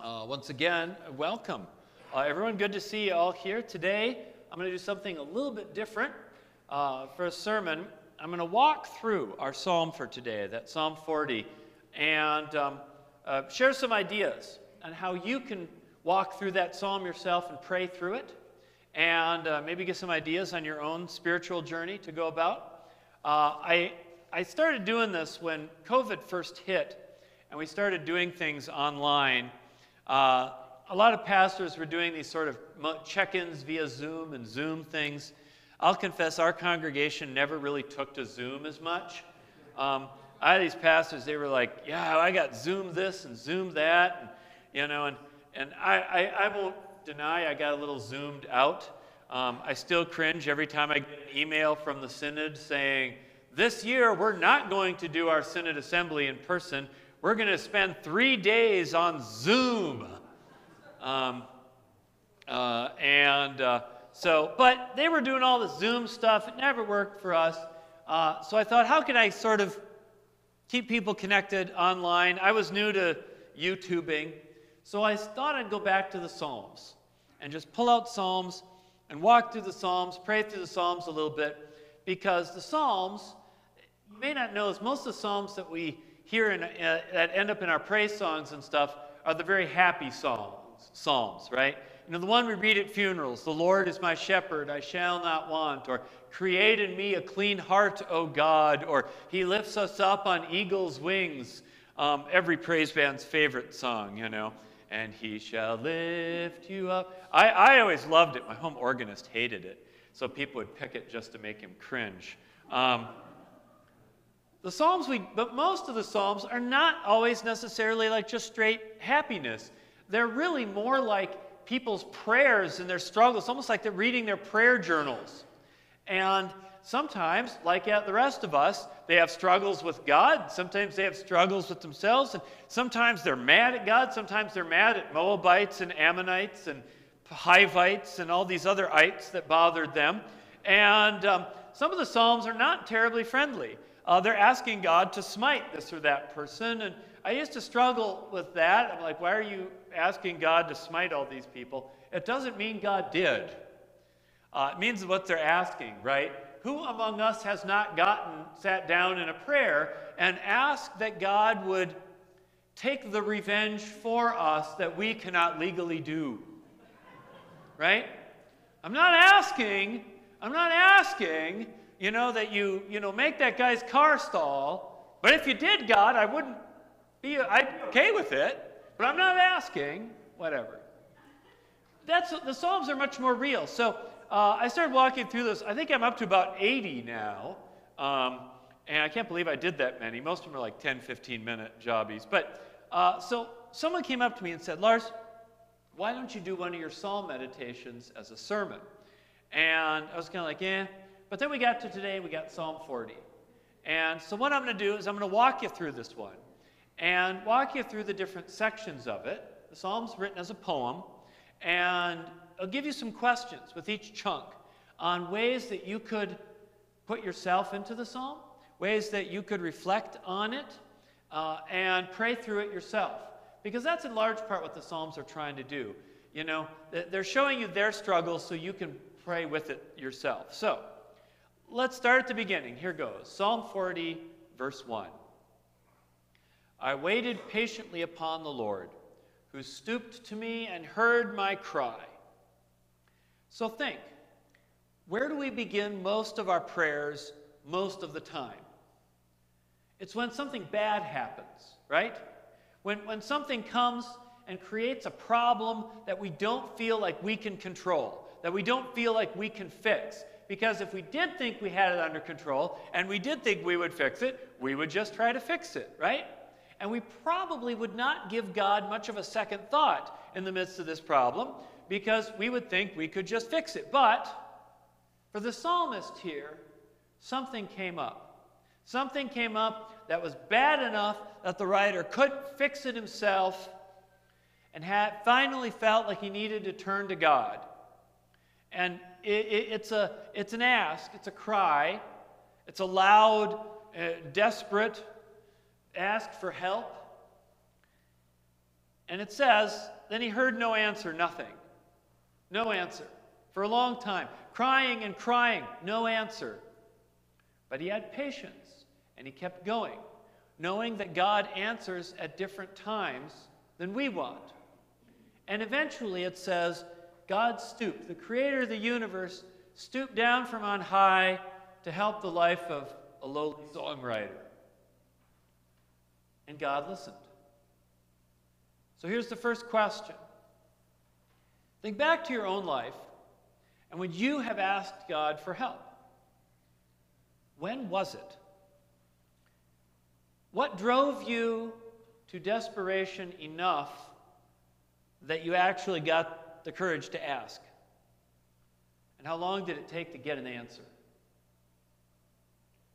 Uh, once again, welcome. Uh, everyone, good to see you all here. Today, I'm going to do something a little bit different uh, for a sermon. I'm going to walk through our psalm for today, that Psalm 40, and um, uh, share some ideas on how you can walk through that psalm yourself and pray through it, and uh, maybe get some ideas on your own spiritual journey to go about. Uh, I, I started doing this when COVID first hit, and we started doing things online. Uh, a lot of pastors were doing these sort of check ins via Zoom and Zoom things. I'll confess, our congregation never really took to Zoom as much. Um, I had these pastors, they were like, Yeah, I got Zoom this and Zoom that. And, you know, and, and I, I, I won't deny I got a little zoomed out. Um, I still cringe every time I get an email from the synod saying, This year we're not going to do our synod assembly in person. We're going to spend three days on Zoom. Um, uh, and uh, so, but they were doing all the Zoom stuff. It never worked for us. Uh, so I thought, how can I sort of keep people connected online? I was new to YouTubing. So I thought I'd go back to the Psalms and just pull out Psalms and walk through the Psalms, pray through the Psalms a little bit, because the Psalms, you may not know, is most of the Psalms that we hear in, uh, that end up in our praise songs and stuff are the very happy songs, Psalms, right? You know, the one we read at funerals, the Lord is my shepherd, I shall not want, or create in me a clean heart, O God, or He lifts us up on eagle's wings. Um, every praise band's favorite song, you know and he shall lift you up. I, I always loved it. My home organist hated it, so people would pick it just to make him cringe. Um, the Psalms, we, but most of the Psalms are not always necessarily like just straight happiness. They're really more like people's prayers and their struggles, almost like they're reading their prayer journals. And sometimes, like at the rest of us, they have struggles with God. Sometimes they have struggles with themselves. And sometimes they're mad at God. Sometimes they're mad at Moabites and Ammonites and Hivites and all these other ites that bothered them. And um, some of the Psalms are not terribly friendly. Uh, they're asking God to smite this or that person. And I used to struggle with that. I'm like, why are you asking God to smite all these people? It doesn't mean God did. Uh, it means what they're asking, right? Who among us has not gotten, sat down in a prayer and asked that God would take the revenge for us that we cannot legally do? Right? I'm not asking, I'm not asking, you know, that you, you know, make that guy's car stall. But if you did, God, I wouldn't be, I'd be okay with it. But I'm not asking, whatever. That's, the Psalms are much more real. So uh, I started walking through this. I think I'm up to about 80 now. Um, and I can't believe I did that many. Most of them are like 10, 15 minute jobbies. But uh, so someone came up to me and said, Lars, why don't you do one of your psalm meditations as a sermon? And I was kind of like, yeah. But then we got to today, we got Psalm 40. And so what I'm going to do is I'm going to walk you through this one and walk you through the different sections of it. The psalm's written as a poem. And I'll give you some questions with each chunk on ways that you could put yourself into the psalm, ways that you could reflect on it, uh, and pray through it yourself. Because that's in large part what the psalms are trying to do. You know, they're showing you their struggles so you can pray with it yourself. So, let's start at the beginning. Here goes Psalm 40, verse 1. I waited patiently upon the Lord, who stooped to me and heard my cry. So think where do we begin most of our prayers most of the time? It's when something bad happens, right? When, when something comes and creates a problem that we don't feel like we can control, that we don't feel like we can fix. Because if we did think we had it under control and we did think we would fix it, we would just try to fix it, right? And we probably would not give God much of a second thought in the midst of this problem because we would think we could just fix it. But for the psalmist here, something came up. Something came up that was bad enough that the writer couldn't fix it himself and had finally felt like he needed to turn to God. And it, it, it's, a, it's an ask, it's a cry, it's a loud, uh, desperate ask for help. And it says, then he heard no answer, nothing. No answer. For a long time, crying and crying, no answer. But he had patience and he kept going, knowing that God answers at different times than we want. And eventually it says, God stooped, the creator of the universe, stooped down from on high to help the life of a lowly songwriter. And God listened. So here's the first question Think back to your own life and when you have asked God for help. When was it? What drove you to desperation enough that you actually got the courage to ask? And how long did it take to get an answer?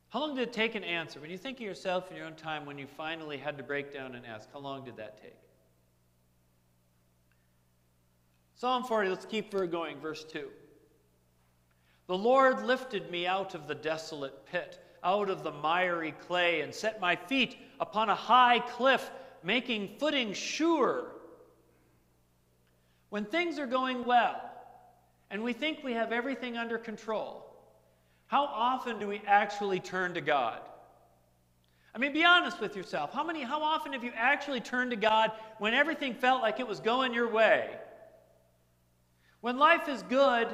How long did it take an answer? When you think of yourself in your own time when you finally had to break down and ask, how long did that take? Psalm 40, let's keep going, verse 2. The Lord lifted me out of the desolate pit, out of the miry clay, and set my feet upon a high cliff, making footing sure. When things are going well, and we think we have everything under control, how often do we actually turn to God? I mean, be honest with yourself. How many, how often have you actually turned to God when everything felt like it was going your way? When life is good,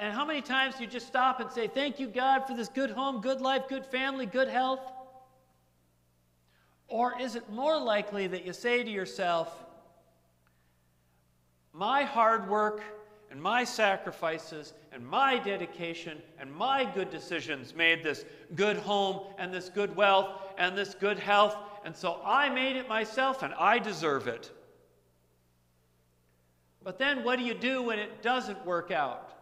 and how many times do you just stop and say, Thank you, God, for this good home, good life, good family, good health? Or is it more likely that you say to yourself, My hard work and my sacrifices and my dedication and my good decisions made this good home and this good wealth and this good health, and so I made it myself and I deserve it. But then what do you do when it doesn't work out?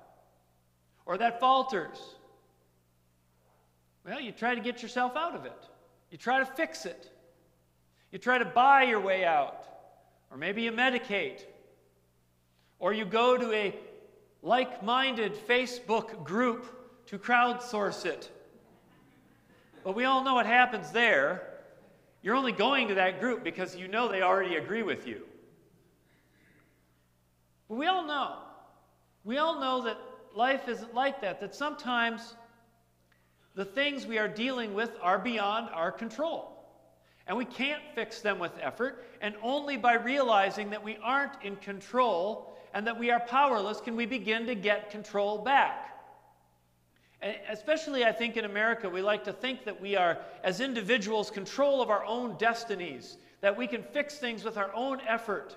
Or that falters? Well, you try to get yourself out of it. You try to fix it. You try to buy your way out. Or maybe you medicate. Or you go to a like minded Facebook group to crowdsource it. But we all know what happens there. You're only going to that group because you know they already agree with you. But we all know, we all know that life isn't like that, that sometimes the things we are dealing with are beyond our control. And we can't fix them with effort, and only by realizing that we aren't in control and that we are powerless can we begin to get control back. And especially, I think, in America, we like to think that we are, as individuals, control of our own destinies, that we can fix things with our own effort.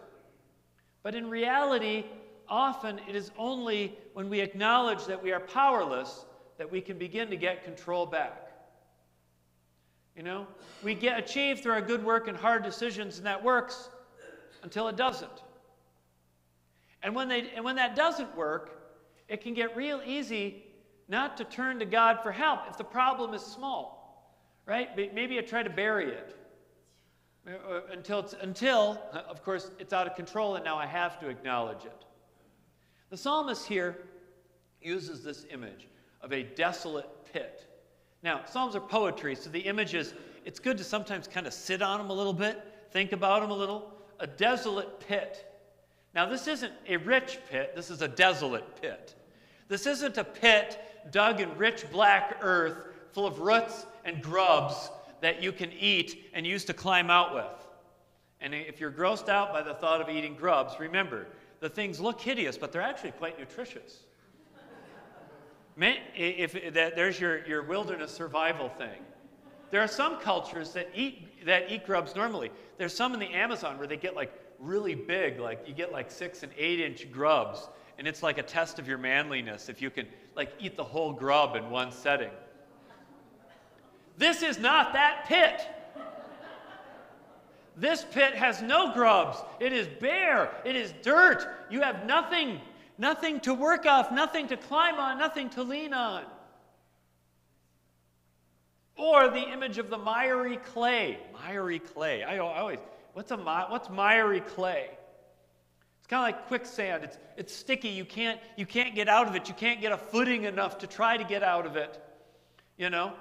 But in reality, often it is only when we acknowledge that we are powerless that we can begin to get control back. You know, we get achieved through our good work and hard decisions, and that works until it doesn't. And when, they, and when that doesn't work, it can get real easy not to turn to God for help if the problem is small, right? Maybe I try to bury it. Uh, until, until, of course, it's out of control and now I have to acknowledge it. The psalmist here uses this image of a desolate pit. Now, Psalms are poetry, so the images, it's good to sometimes kind of sit on them a little bit, think about them a little. A desolate pit. Now, this isn't a rich pit, this is a desolate pit. This isn't a pit dug in rich black earth full of roots and grubs that you can eat and use to climb out with. And if you're grossed out by the thought of eating grubs, remember, the things look hideous, but they're actually quite nutritious. if, that, there's your, your wilderness survival thing. There are some cultures that eat, that eat grubs normally. There's some in the Amazon where they get like really big, like you get like six and eight inch grubs, and it's like a test of your manliness if you can like eat the whole grub in one setting. This is not that pit. This pit has no grubs. It is bare. It is dirt. You have nothing, nothing to work off, nothing to climb on, nothing to lean on. Or the image of the miry clay. Miry clay. I always, what's, a, what's miry clay? It's kind of like quicksand. It's, it's sticky. You can't, you can't get out of it. You can't get a footing enough to try to get out of it. You know?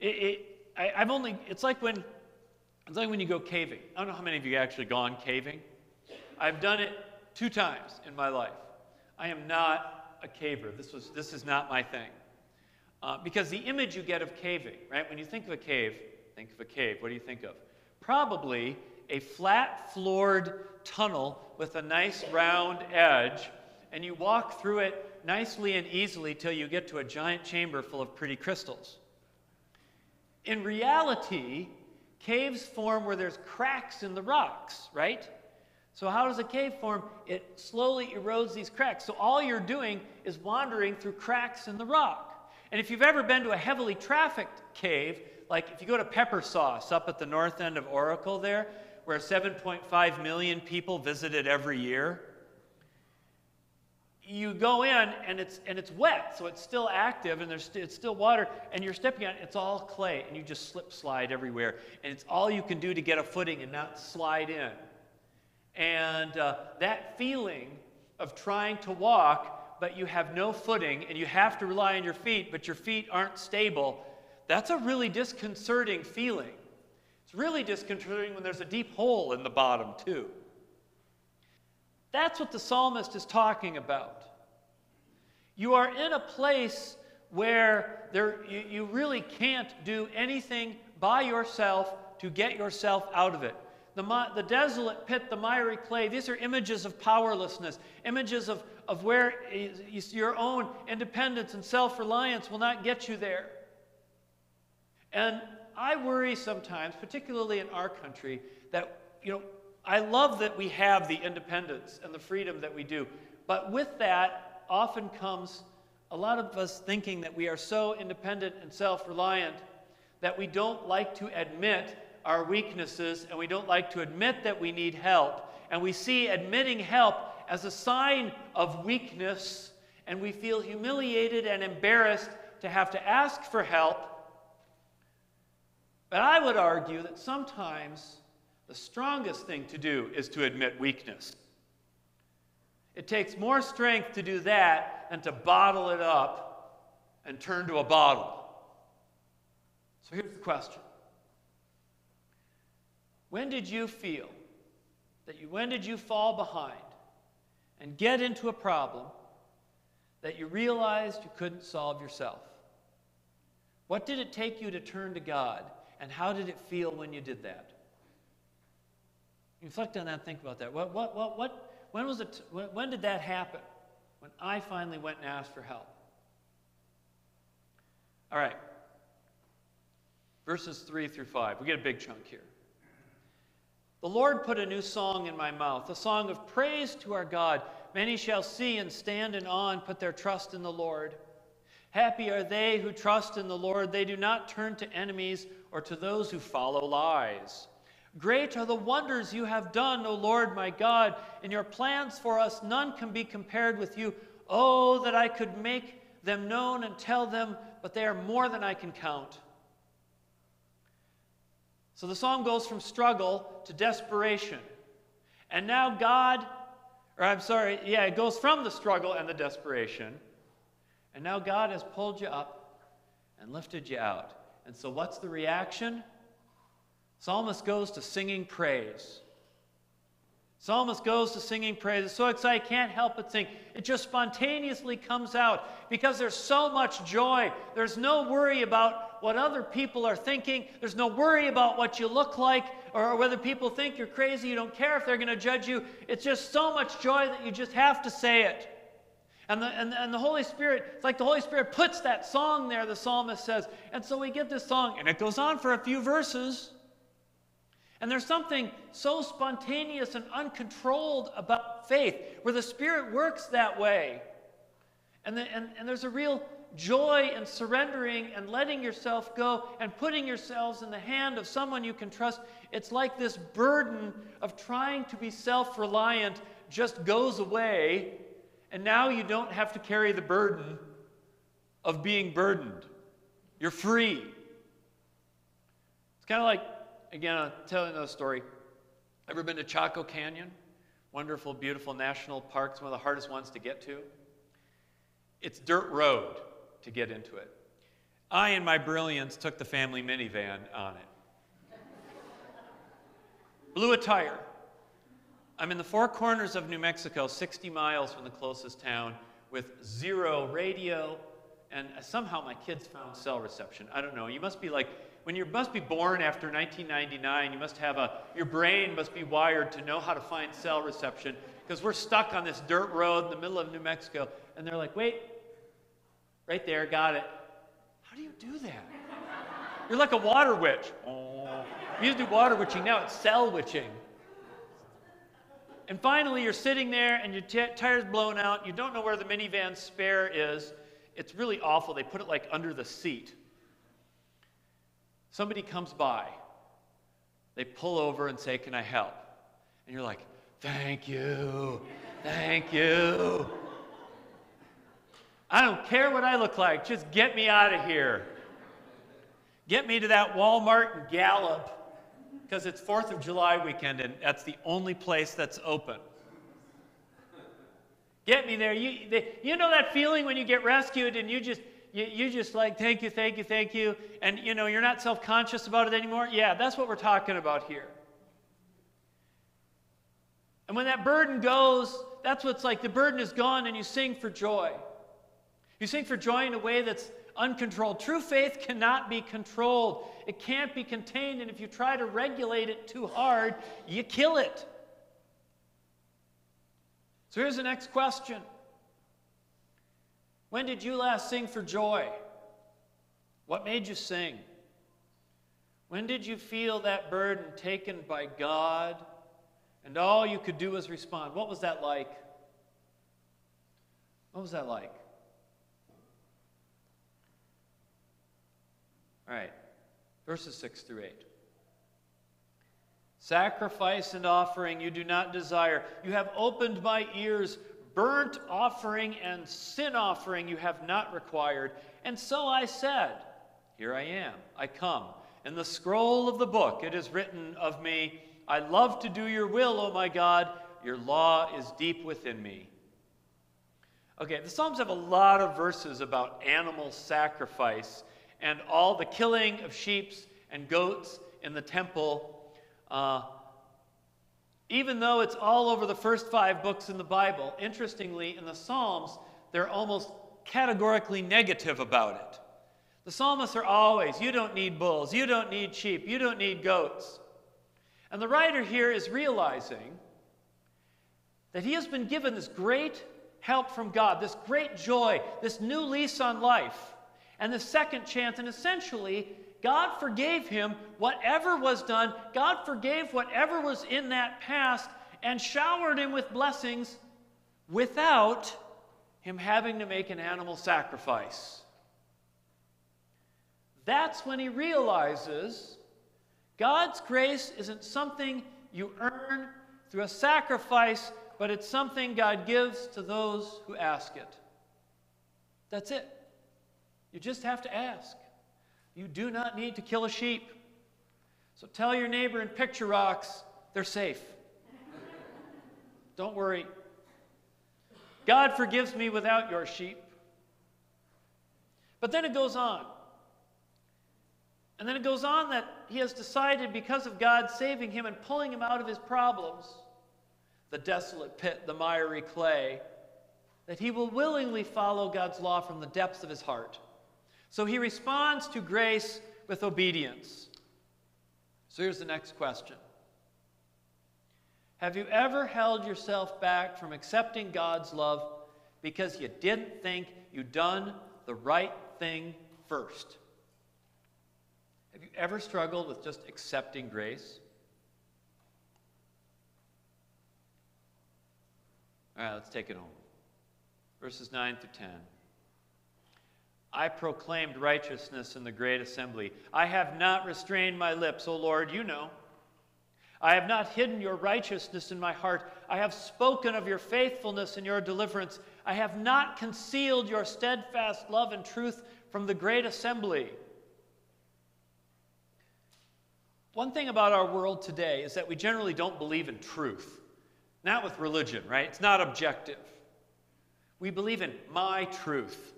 It, it, I, have only, it's like when, it's like when you go caving. I don't know how many of you actually gone caving. I've done it two times in my life. I am not a caver. This, was, this is not my thing. Uh, because the image you get of caving, right? When you think of a cave, think of a cave. What do you think of? Probably a flat floored tunnel with a nice round edge, and you walk through it nicely and easily till you get to a giant chamber full of pretty crystals. In reality, caves form where there's cracks in the rocks, right? So, how does a cave form? It slowly erodes these cracks. So, all you're doing is wandering through cracks in the rock. And if you've ever been to a heavily trafficked cave, like if you go to Peppersauce up at the north end of Oracle there, where 7.5 million people visit it every year, you go in and it's and it's wet, so it's still active and there's st- it's still water, and you're stepping on it, it's all clay, and you just slip slide everywhere, and it's all you can do to get a footing and not slide in. And uh, that feeling of trying to walk, but you have no footing, and you have to rely on your feet, but your feet aren't stable, that's a really disconcerting feeling. It's really disconcerting when there's a deep hole in the bottom, too. That's what the psalmist is talking about. You are in a place where there, you, you really can't do anything by yourself to get yourself out of it. The, the desolate pit, the miry clay, these are images of powerlessness, images of, of where your own independence and self reliance will not get you there. And I worry sometimes, particularly in our country, that, you know, I love that we have the independence and the freedom that we do. But with that often comes a lot of us thinking that we are so independent and self reliant that we don't like to admit our weaknesses and we don't like to admit that we need help. And we see admitting help as a sign of weakness and we feel humiliated and embarrassed to have to ask for help. But I would argue that sometimes the strongest thing to do is to admit weakness. It takes more strength to do that than to bottle it up and turn to a bottle. So here's the question When did you feel that you, when did you fall behind and get into a problem that you realized you couldn't solve yourself? What did it take you to turn to God, and how did it feel when you did that? Reflect on that think about that. What, what, what, what, when, was it, when did that happen? When I finally went and asked for help. All right. Verses 3 through 5. We get a big chunk here. The Lord put a new song in my mouth, a song of praise to our God. Many shall see and stand in awe and put their trust in the Lord. Happy are they who trust in the Lord. They do not turn to enemies or to those who follow lies. Great are the wonders you have done, O Lord my God. In your plans for us, none can be compared with you. Oh, that I could make them known and tell them, but they are more than I can count. So the song goes from struggle to desperation. And now God, or I'm sorry, yeah, it goes from the struggle and the desperation. And now God has pulled you up and lifted you out. And so what's the reaction? Psalmist goes to singing praise. Psalmist goes to singing praise. It's so excited, I can't help but sing. It just spontaneously comes out because there's so much joy. There's no worry about what other people are thinking. There's no worry about what you look like or whether people think you're crazy. You don't care if they're going to judge you. It's just so much joy that you just have to say it. And the, and, and the Holy Spirit, it's like the Holy Spirit puts that song there, the psalmist says. And so we get this song, and it goes on for a few verses. And there's something so spontaneous and uncontrolled about faith, where the Spirit works that way. And, the, and, and there's a real joy in surrendering and letting yourself go and putting yourselves in the hand of someone you can trust. It's like this burden of trying to be self reliant just goes away, and now you don't have to carry the burden of being burdened. You're free. It's kind of like again, I'll tell you another story. Ever been to Chaco Canyon? Wonderful, beautiful national park. It's one of the hardest ones to get to. It's dirt road to get into it. I, in my brilliance, took the family minivan on it. Blew a tire. I'm in the four corners of New Mexico, 60 miles from the closest town, with zero radio, and somehow my kids found cell reception. I don't know. You must be like, when you must be born after 1999, you must have a, your brain must be wired to know how to find cell reception, because we're stuck on this dirt road in the middle of New Mexico. And they're like, wait, right there, got it. How do you do that? You're like a water witch. Oh. We used to do water witching, now it's cell witching. And finally, you're sitting there and your t- tire's blown out. You don't know where the minivan spare is. It's really awful. They put it like under the seat. Somebody comes by. They pull over and say, Can I help? And you're like, Thank you. Thank you. I don't care what I look like. Just get me out of here. Get me to that Walmart in Gallup because it's 4th of July weekend and that's the only place that's open. Get me there. You, they, you know that feeling when you get rescued and you just, you, you just like, thank you, thank you, thank you, and you know, you're not self conscious about it anymore? Yeah, that's what we're talking about here. And when that burden goes, that's what's like the burden is gone and you sing for joy. You sing for joy in a way that's uncontrolled. True faith cannot be controlled, it can't be contained, and if you try to regulate it too hard, you kill it. So here's the next question When did you last sing for joy? What made you sing? When did you feel that burden taken by God and all you could do was respond? What was that like? What was that like? All right, verses 6 through 8. Sacrifice and offering you do not desire. You have opened my ears. Burnt offering and sin offering you have not required. And so I said, Here I am, I come. In the scroll of the book it is written of me, I love to do your will, O my God. Your law is deep within me. Okay, the Psalms have a lot of verses about animal sacrifice and all the killing of sheep and goats in the temple. Uh, even though it's all over the first five books in the Bible, interestingly, in the Psalms, they're almost categorically negative about it. The psalmists are always, you don't need bulls, you don't need sheep, you don't need goats. And the writer here is realizing that he has been given this great help from God, this great joy, this new lease on life and the second chance. And essentially, God forgave him whatever was done, God forgave whatever was in that past, and showered him with blessings without him having to make an animal sacrifice. That's when he realizes God's grace isn't something you earn through a sacrifice, but it's something God gives to those who ask it. That's it. You just have to ask. You do not need to kill a sheep. So tell your neighbor in picture rocks they're safe. Don't worry. God forgives me without your sheep. But then it goes on. And then it goes on that he has decided, because of God saving him and pulling him out of his problems, the desolate pit, the miry clay, that he will willingly follow God's law from the depths of his heart. So he responds to grace with obedience. So here's the next question Have you ever held yourself back from accepting God's love because you didn't think you'd done the right thing first? Have you ever struggled with just accepting grace? All right, let's take it home. Verses 9 through 10. I proclaimed righteousness in the great assembly. I have not restrained my lips, O Lord, you know. I have not hidden your righteousness in my heart. I have spoken of your faithfulness and your deliverance. I have not concealed your steadfast love and truth from the great assembly. One thing about our world today is that we generally don't believe in truth. Not with religion, right? It's not objective. We believe in my truth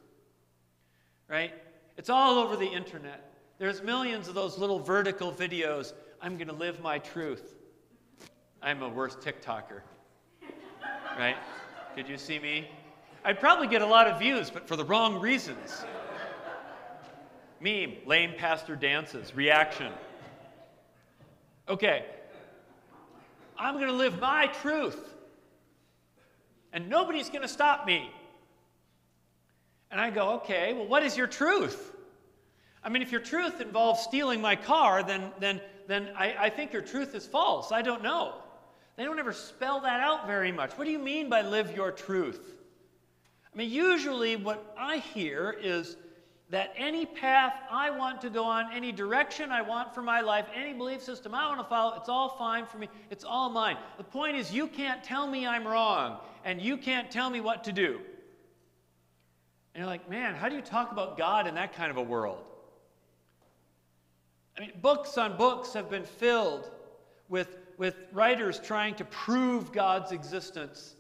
right? It's all over the internet. There's millions of those little vertical videos. I'm going to live my truth. I'm a worse TikToker. right? Could you see me? I'd probably get a lot of views, but for the wrong reasons. Meme, lame pastor dances, reaction. Okay, I'm going to live my truth, and nobody's going to stop me. And I go, okay, well, what is your truth? I mean, if your truth involves stealing my car, then, then, then I, I think your truth is false. I don't know. They don't ever spell that out very much. What do you mean by live your truth? I mean, usually what I hear is that any path I want to go on, any direction I want for my life, any belief system I want to follow, it's all fine for me. It's all mine. The point is, you can't tell me I'm wrong, and you can't tell me what to do. And you're like, man, how do you talk about God in that kind of a world? I mean, books on books have been filled with, with writers trying to prove God's existence.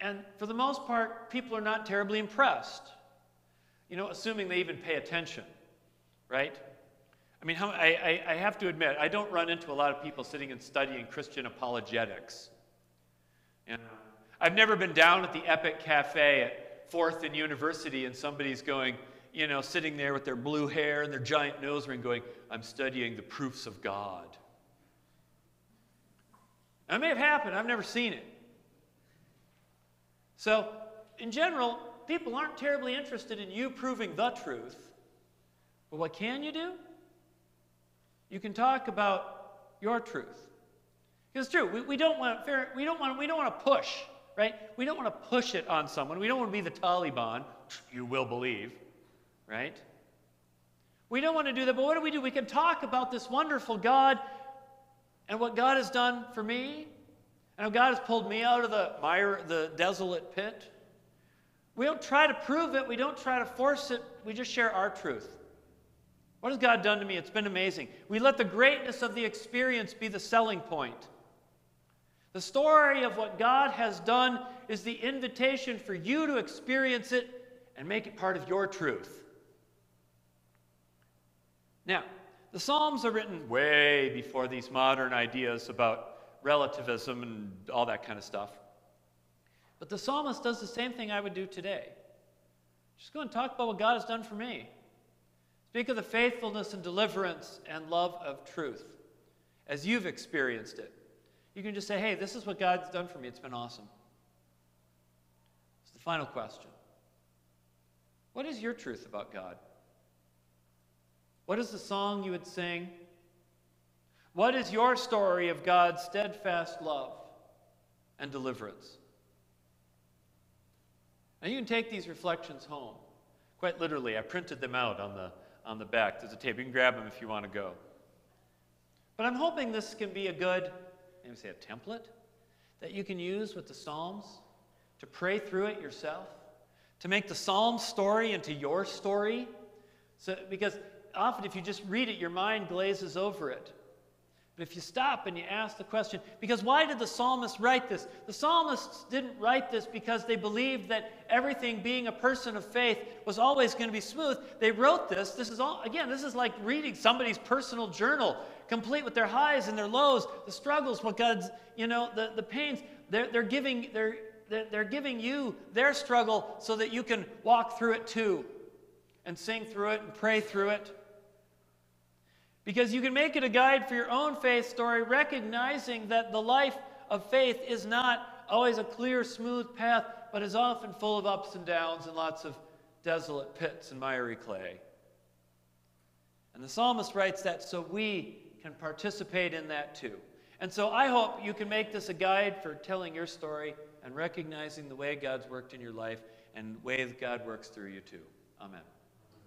And for the most part, people are not terribly impressed. You know, assuming they even pay attention, right? I mean, how, I, I, I have to admit, I don't run into a lot of people sitting and studying Christian apologetics. You uh, know, I've never been down at the Epic Cafe at Fourth in University and somebody's going, you know, sitting there with their blue hair and their giant nose ring going, I'm studying the proofs of God. That may have happened, I've never seen it. So, in general, people aren't terribly interested in you proving the truth. But what can you do? You can talk about your truth. It's true. We, we don't want we don't want we don't want to push, right? We don't want to push it on someone. We don't want to be the Taliban. You will believe right? We don't want to do that, but what do we do? We can talk about this wonderful God and what God has done for me, and how God has pulled me out of the mire, the desolate pit. We don't try to prove it, we don't try to force it, we just share our truth. What has God done to me? It's been amazing. We let the greatness of the experience be the selling point. The story of what God has done is the invitation for you to experience it and make it part of your truth. Now, the Psalms are written way before these modern ideas about relativism and all that kind of stuff. But the psalmist does the same thing I would do today. Just go and talk about what God has done for me. Speak of the faithfulness and deliverance and love of truth as you've experienced it. You can just say, hey, this is what God's done for me. It's been awesome. It's the final question What is your truth about God? What is the song you would sing? What is your story of God's steadfast love and deliverance? Now you can take these reflections home. Quite literally, I printed them out on the, on the back. There's a tape. You can grab them if you want to go. But I'm hoping this can be a good, maybe say a template, that you can use with the Psalms to pray through it yourself, to make the Psalm story into your story. So, because often if you just read it, your mind glazes over it. But if you stop and you ask the question, because why did the psalmist write this? The psalmists didn't write this because they believed that everything being a person of faith was always going to be smooth. They wrote this. This is all, again, this is like reading somebody's personal journal, complete with their highs and their lows, the struggles, what God's, you know, the, the pains. They're, they're, giving, they're, they're giving you their struggle so that you can walk through it too and sing through it and pray through it. Because you can make it a guide for your own faith story, recognizing that the life of faith is not always a clear, smooth path, but is often full of ups and downs and lots of desolate pits and miry clay. And the psalmist writes that so we can participate in that too. And so I hope you can make this a guide for telling your story and recognizing the way God's worked in your life and the way God works through you too. Amen.